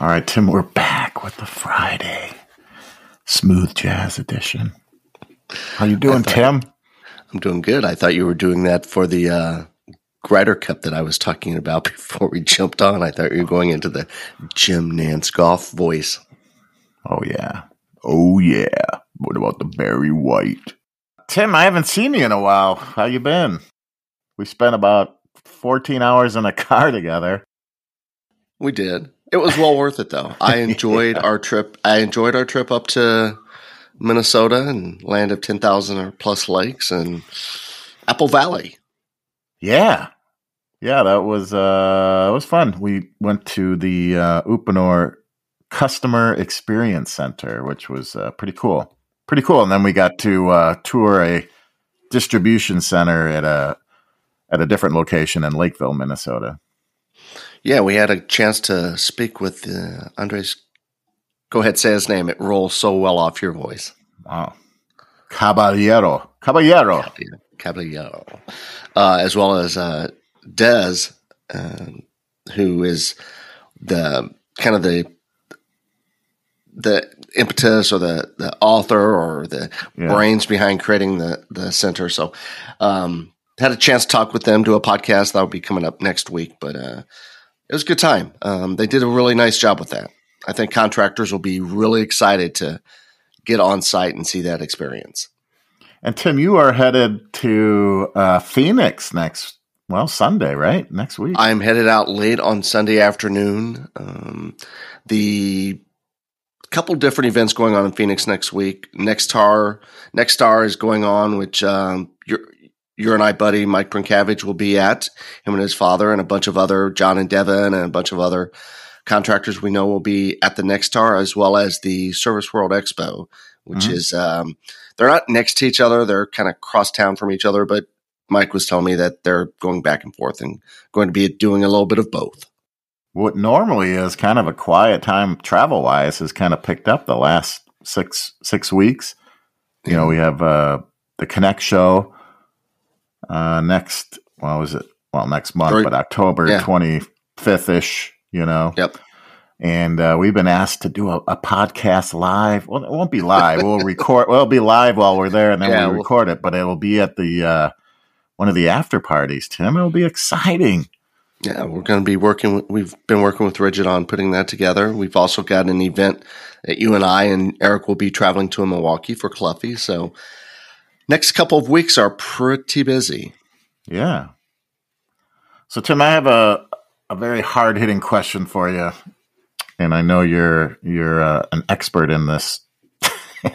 All right, Tim, we're back with the Friday smooth jazz edition. How you doing, thought- Tim? I'm doing good. I thought you were doing that for the uh, Ryder Cup that I was talking about before we jumped on. I thought you were going into the Jim Nantz golf voice. Oh yeah. Oh yeah. What about the Barry White? Tim, I haven't seen you in a while. How you been? We spent about 14 hours in a car together. We did. It was well worth it though. I enjoyed our trip. I enjoyed our trip up to Minnesota and land of 10,000 or plus lakes and Apple Valley. Yeah. Yeah, that was uh it was fun. We went to the uh Uponor Customer Experience Center, which was uh, pretty cool. Pretty cool. And then we got to uh tour a distribution center at a at a different location in Lakeville, Minnesota. Yeah, we had a chance to speak with uh, Andres. Go ahead, say his name. It rolls so well off your voice. Wow. Caballero. Caballero. Caballero, uh, as well as uh, Dez, uh, who is the kind of the the impetus or the the author or the Yeah. brains behind creating the the center. So, um, had a chance to talk with them, do a podcast that will be coming up next week. But uh, it was a good time. Um, they did a really nice job with that. I think contractors will be really excited to get on site and see that experience. And Tim, you are headed to uh, Phoenix next, well, Sunday, right? Next week. I'm headed out late on Sunday afternoon. Um, the couple different events going on in Phoenix next week. Nexstar, Nexstar is going on, which um, your your and I buddy Mike Brinkavage will be at. Him and his father and a bunch of other John and Devin and a bunch of other contractors we know will be at the next Nexstar as well as the Service World Expo, which Mhm. is um, they're not next to each other. They're kind of cross town from each other, but Mike was telling me that they're going back and forth and going to be doing a little bit of both. what normally is kind of a quiet time travel wise has kind of picked up the last six six weeks. You know, we have uh, the Connect show uh, next. Well, was it? Well, next month, but October yeah. twenty fifth ish. You know. Yep. And uh, we've been asked to do a, a podcast live. Well, it won't be live. We'll record. Well, it'll be live while we're there, and then Yeah, we we'll- record it. But it'll be at the uh, one of the after parties. Tim, it'll be exciting. Yeah, we're going to be working. With, we've been working with RIDGID on putting that together. We've also got an event that you and I and Eric will be traveling to in Milwaukee for Cluffy. So next couple of weeks are pretty busy. Yeah. So Tim, I have a a very hard hitting question for you, and I know you're you're uh, an expert in this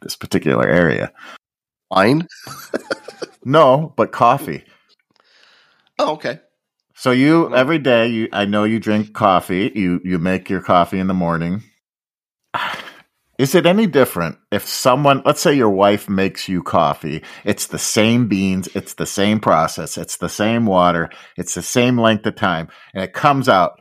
this particular area. Wine? No, but coffee. Oh, okay. So you every day you I know you drink coffee. You you make your coffee in the morning. Is it any different if someone, let's say your wife makes you coffee, it's the same beans, it's the same process, it's the same water, it's the same length of time, and it comes out,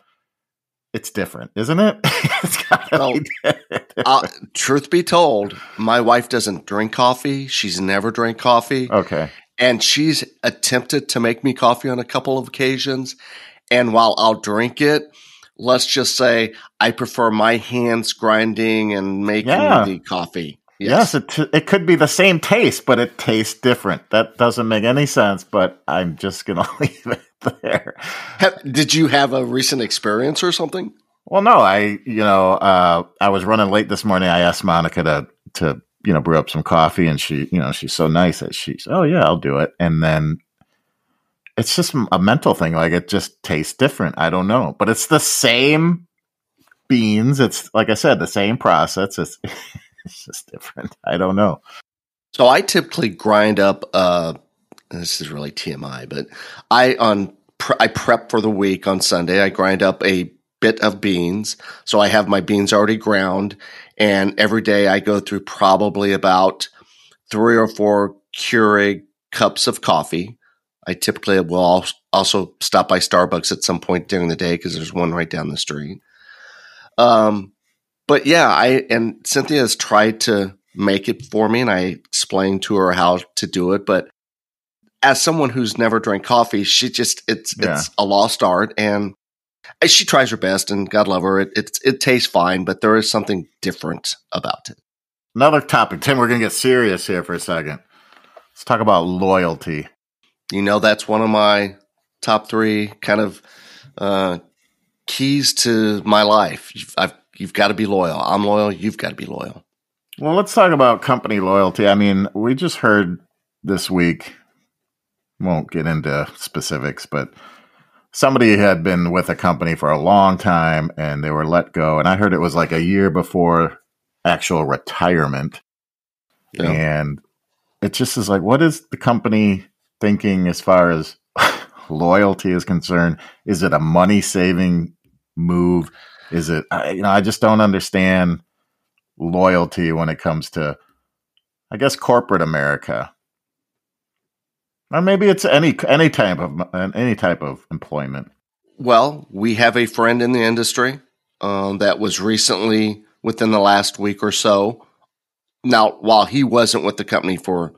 it's different, isn't it? it's Well, be. Uh, truth be told, my wife doesn't drink coffee. She's never drank coffee. okay. and she's attempted to make me coffee on a couple of occasions. And while I'll drink it, let's just say I prefer my hands grinding and making Yeah. the coffee. Yes, it, t- it could be the same taste, but it tastes different. That doesn't make any sense, but I'm just going to leave it there. Ha- Did you have a recent experience or something? Well, no, I, you know, uh, I was running late this morning. I asked Monica to, to, you know, brew up some coffee and she, you know, she's so nice that she's, oh yeah, I'll do it. And then it's just a mental thing. Like it just tastes different. I don't know, but it's the same beans. It's like I said, the same process. It's, it's just different. I don't know. So I typically grind up. Uh, this is really TMI, but I on pre- I prep for the week on Sunday. I grind up a bit of beans, so I have my beans already ground, and every day I go through probably about three or four Keurig cups of coffee. I typically will also stop by Starbucks at some point during the day because there's one right down the street. Um, but yeah, I and Cynthia has tried to make it for me, and I explained to her how to do it. But as someone who's never drank coffee, she just it's Yeah. it's a lost art, and she tries her best, and God love her. It, it it tastes fine, but there is something different about it. Another topic, Tim. We're gonna get serious here for a second. Let's talk about loyalty. You know, that's one of my top three kind of uh, keys to my life. You've, I've, you've got to be loyal. I'm loyal. You've got to be loyal. Well, let's talk about company loyalty. I mean, we just heard this week. Won't get into specifics, but somebody had been with a company for a long time and they were let go. And I heard it was like a year before actual retirement. Yeah. And it just is like, what is the company thinking as far as loyalty is concerned? Is it a money saving move? Is it, you know, I just don't understand loyalty when it comes to, I guess, corporate America. Or maybe it's any any type of any type of employment. Well, we have a friend in the industry um, that was recently within the last week or so. Now, while he wasn't with the company for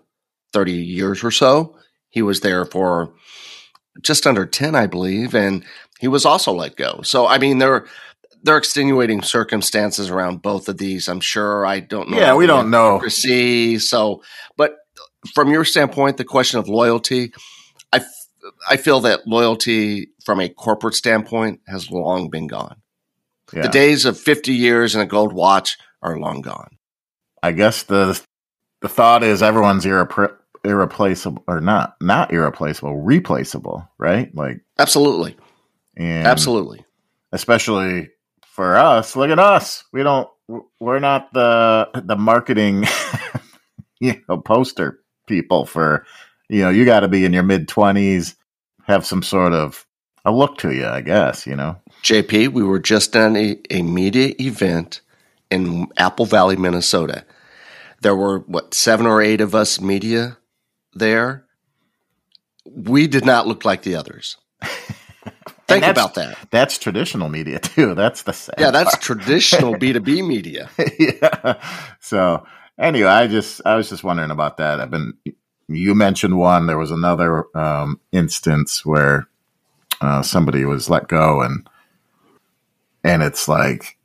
30 years or so, he was there for just under 10, I believe, and he was also let go. So, I mean, there, there are extenuating circumstances around both of these. I'm sure. I don't know. Yeah, we don't know. See, So, but from your standpoint, the question of loyalty, I, f- I feel that loyalty from a corporate standpoint has long been gone. Yeah. The days of 50 years and a gold watch are long gone. I guess the the thought is everyone's irrepre- irreplaceable or not not irreplaceable, replaceable, right? Like Absolutely. And Absolutely. Especially for us, look at us. We don't we're not the the marketing you know poster people for you know, you got to be in your mid 20s, have some sort of a look to you, I guess, you know. JP, we were just at a, a media event in Apple Valley, Minnesota. There were what seven or eight of us media there. We did not look like the others. Think about that. That's traditional media too. That's the sad yeah. That's part. traditional B two B media. yeah. So anyway, I just I was just wondering about that. I've been you mentioned one. There was another um, instance where uh, somebody was let go and and it's like,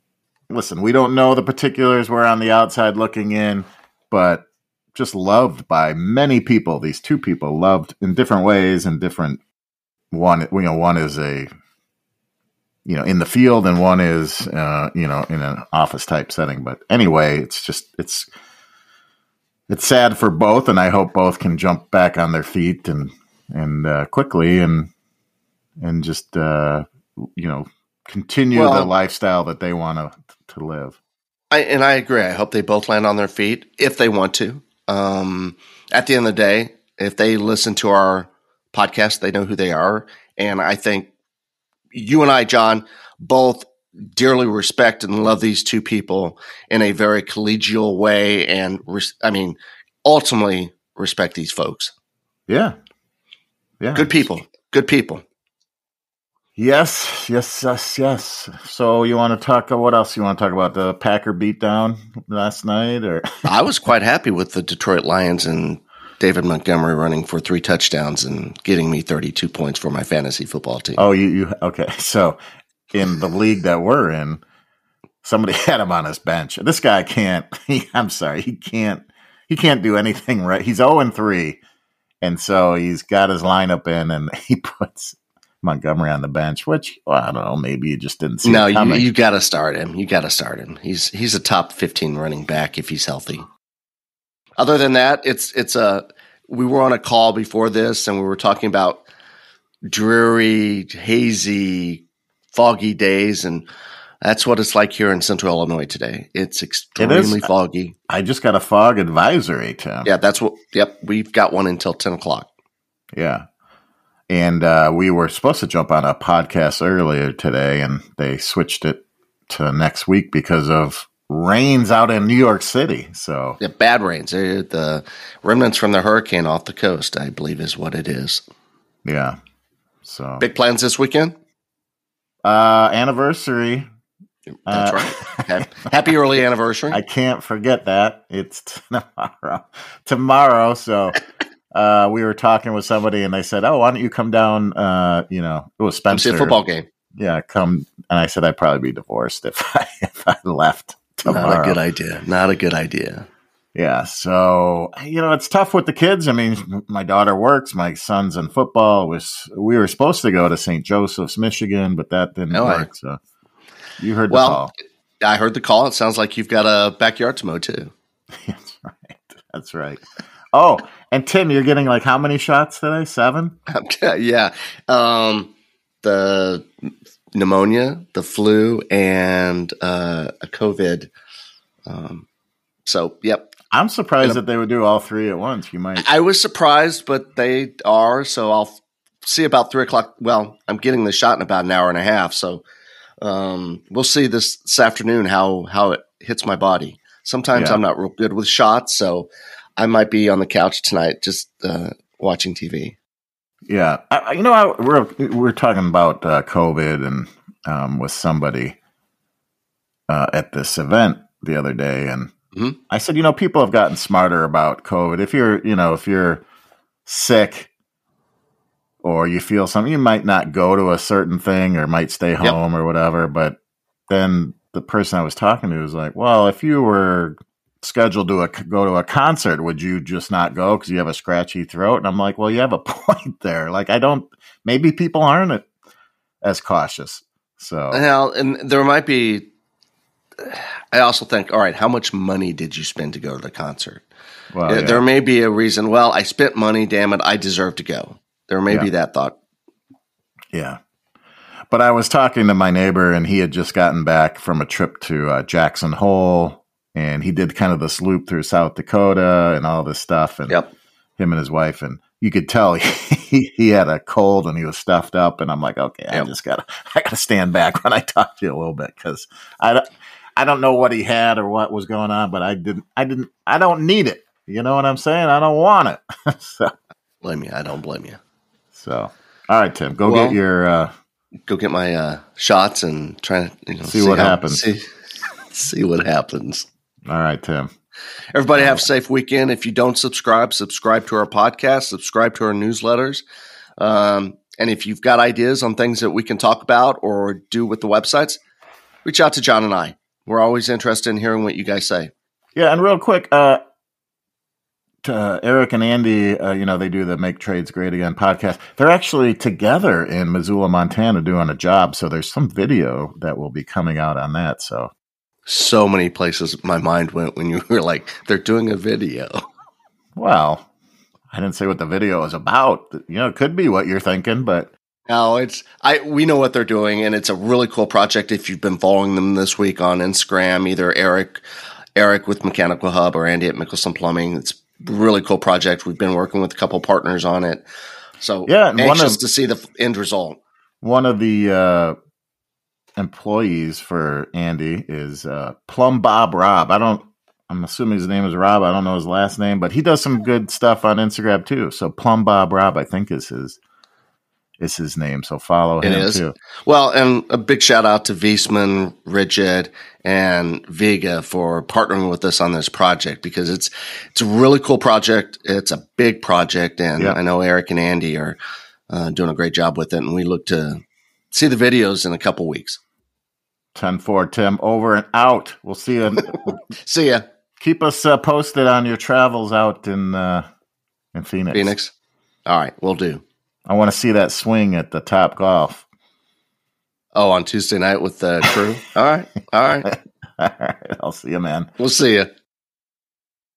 listen, we don't know the particulars. We're on the outside looking in, but just loved by many people. These two people loved in different ways and different. One, you know, one is a, you know, in the field, and one is, uh, you know, in an office type setting. But anyway, it's just it's it's sad for both, and I hope both can jump back on their feet and and uh, quickly and and just uh, you know continue well, the lifestyle that they want to to live. I, and I agree. I hope they both land on their feet if they want to. Um, at the end of the day, if they listen to our podcast, they know who they are. And I think you and I, John, both dearly respect and love these two people in a very collegial way. And res- I mean, ultimately respect these folks. Yeah. Yeah. Good people. Good people. Yes, yes, yes, yes. So you want to talk? What else you want to talk about? The Packer beatdown last night, or I was quite happy with the Detroit Lions and David Montgomery running for three touchdowns and getting me thirty-two points for my fantasy football team. Oh, you, you okay? So in the league that we're in, somebody had him on his bench. This guy can't. He, I'm sorry, he can't. He can't do anything right. He's zero and three, and so he's got his lineup in, and he puts Montgomery on the bench, which well, I don't know, maybe you just didn't see. No, you you got to start him. You got to start him. He's he's a top fifteen running back if he's healthy. Other than that, it's it's a. We were on a call before this, and we were talking about dreary, hazy, foggy days, and that's what it's like here in Central Illinois today. It's extremely it foggy. I just got a fog advisory, Tim. Yeah, that's what. Yep, we've got one until ten o'clock. Yeah, and uh, we were supposed to jump on a podcast earlier today, and they switched it to next week because of rains out in New York City. So yeah, bad rains. The remnants from the hurricane off the coast, I believe, is what it is. Yeah. So big plans this weekend. Uh, anniversary. That's uh, right. Happy early anniversary. I can't forget that. It's tomorrow. Tomorrow. So uh, we were talking with somebody and they said, "Oh, why don't you come down?" Uh, you know, it was Spencer. football game. yeah, come. And I said I'd probably be divorced if I if I left tomorrow. Not a good idea. Not a good idea. Yeah, so you know it's tough with the kids. I mean, my daughter works, my son's in football. It was we were supposed to go to St. Joseph's, Michigan, but that didn't Oh, I- work. So you heard the Well, call. I heard the call. It sounds like you've got a backyard to mow too. That's right. That's right. Oh, and Tim, you're getting like how many shots today? Seven. yeah. Um, the pneumonia, the flu, and uh, a COVID. Um, so, yep. I'm surprised that they would do all three at once. You might. I was surprised, but they are. So I'll f- see about three o'clock. Well, I'm getting the shot in about an hour and a half. So um, we'll see this, this afternoon how how it hits my body. Sometimes Yeah. I'm not real good with shots, so I might be on the couch tonight just uh, watching TV. Yeah, I, you know, I, we're we're talking about uh, COVID and um, with somebody uh, at this event the other day, and Mhm. I said, you know, people have gotten smarter about COVID. If you're, you know, if you're sick or you feel something, you might not go to a certain thing or might stay home or whatever. But then the person I was talking to was like, well, if you were scheduled to a, go to a concert, would you just not go because you have a scratchy throat? And I'm like, well, you have a point there. Like, I don't. Maybe people aren't as cautious. So Now, and there might be. I also think, all right, how much money did you spend to go to the concert? well, There- yeah. There may be a reason. Well, I spent money. Damn it, I deserve to go. There may Yeah. be that thought. Yeah. But I was talking to my neighbor, and he had just gotten back from a trip to uh, Jackson Hole, and he did kind of this loop through South Dakota and all this stuff. And Yep. him and his wife, and you could tell he, he had a cold and he was stuffed up. And I'm like, okay, I just gotta I gotta stand back when I talk to you a little bit because I don't I don't know what he had or what was going on, but I didn't I didn't I don't need it. You know what I'm saying? I don't want it. so Blame you. I don't blame you. so all right, Tim, go Well, get your. uh Go get my uh, shots and try to you know, See what happens. See, see what happens. All right, Tim. Everybody have a safe weekend. If you don't subscribe, subscribe to our podcast, subscribe to our newsletters. Um, and if you've got ideas on things that we can talk about or do with the websites, reach out to John and I. We're always interested in hearing what you guys say. Yeah, and real quick, uh, to, uh, Eric and Andy, uh, you know, they do the Make Trades Great Again podcast. They're actually together in Missoula, Montana, doing a job. So there's some video that will be coming out on that. So So many places my mind went when you were like, they're doing a video. well, I didn't say what the video is about. You know, it could be what you're thinking, but No, it's I we know what they're doing and it's a really cool project if you've been following them this week on Instagram, either Eric Eric with Mechanical Hub or Andy at Mickelson Plumbing. It's a really cool project. We've been working with a couple partners on it. So Yeah, and one anxious of- to see the end result. one of the uh, employees for Andy is uh, Plum Bob Rob. I don't. I'm assuming his name is Rob. I don't know his last name, but he does some good stuff on Instagram too. So Plum Bob Rob, I think is his is his name. So follow It him is. too. Well, and a big shout out to Viessmann, RIDGID, and Viega for partnering with us on this project because it's it's a really cool project. It's a big project, and Yeah. I know Eric and Andy are uh, doing a great job with it. And we look to see the videos in a couple weeks. 10-4, Tim over and out. We'll see you. See ya, Keep us uh, posted on your travels out in uh, in Phoenix. Phoenix. All right, we'll do. I want to see that swing at the Top Golf. Oh, on Tuesday night with the crew. All right, all right. All right, I'll see you, man. We'll see you.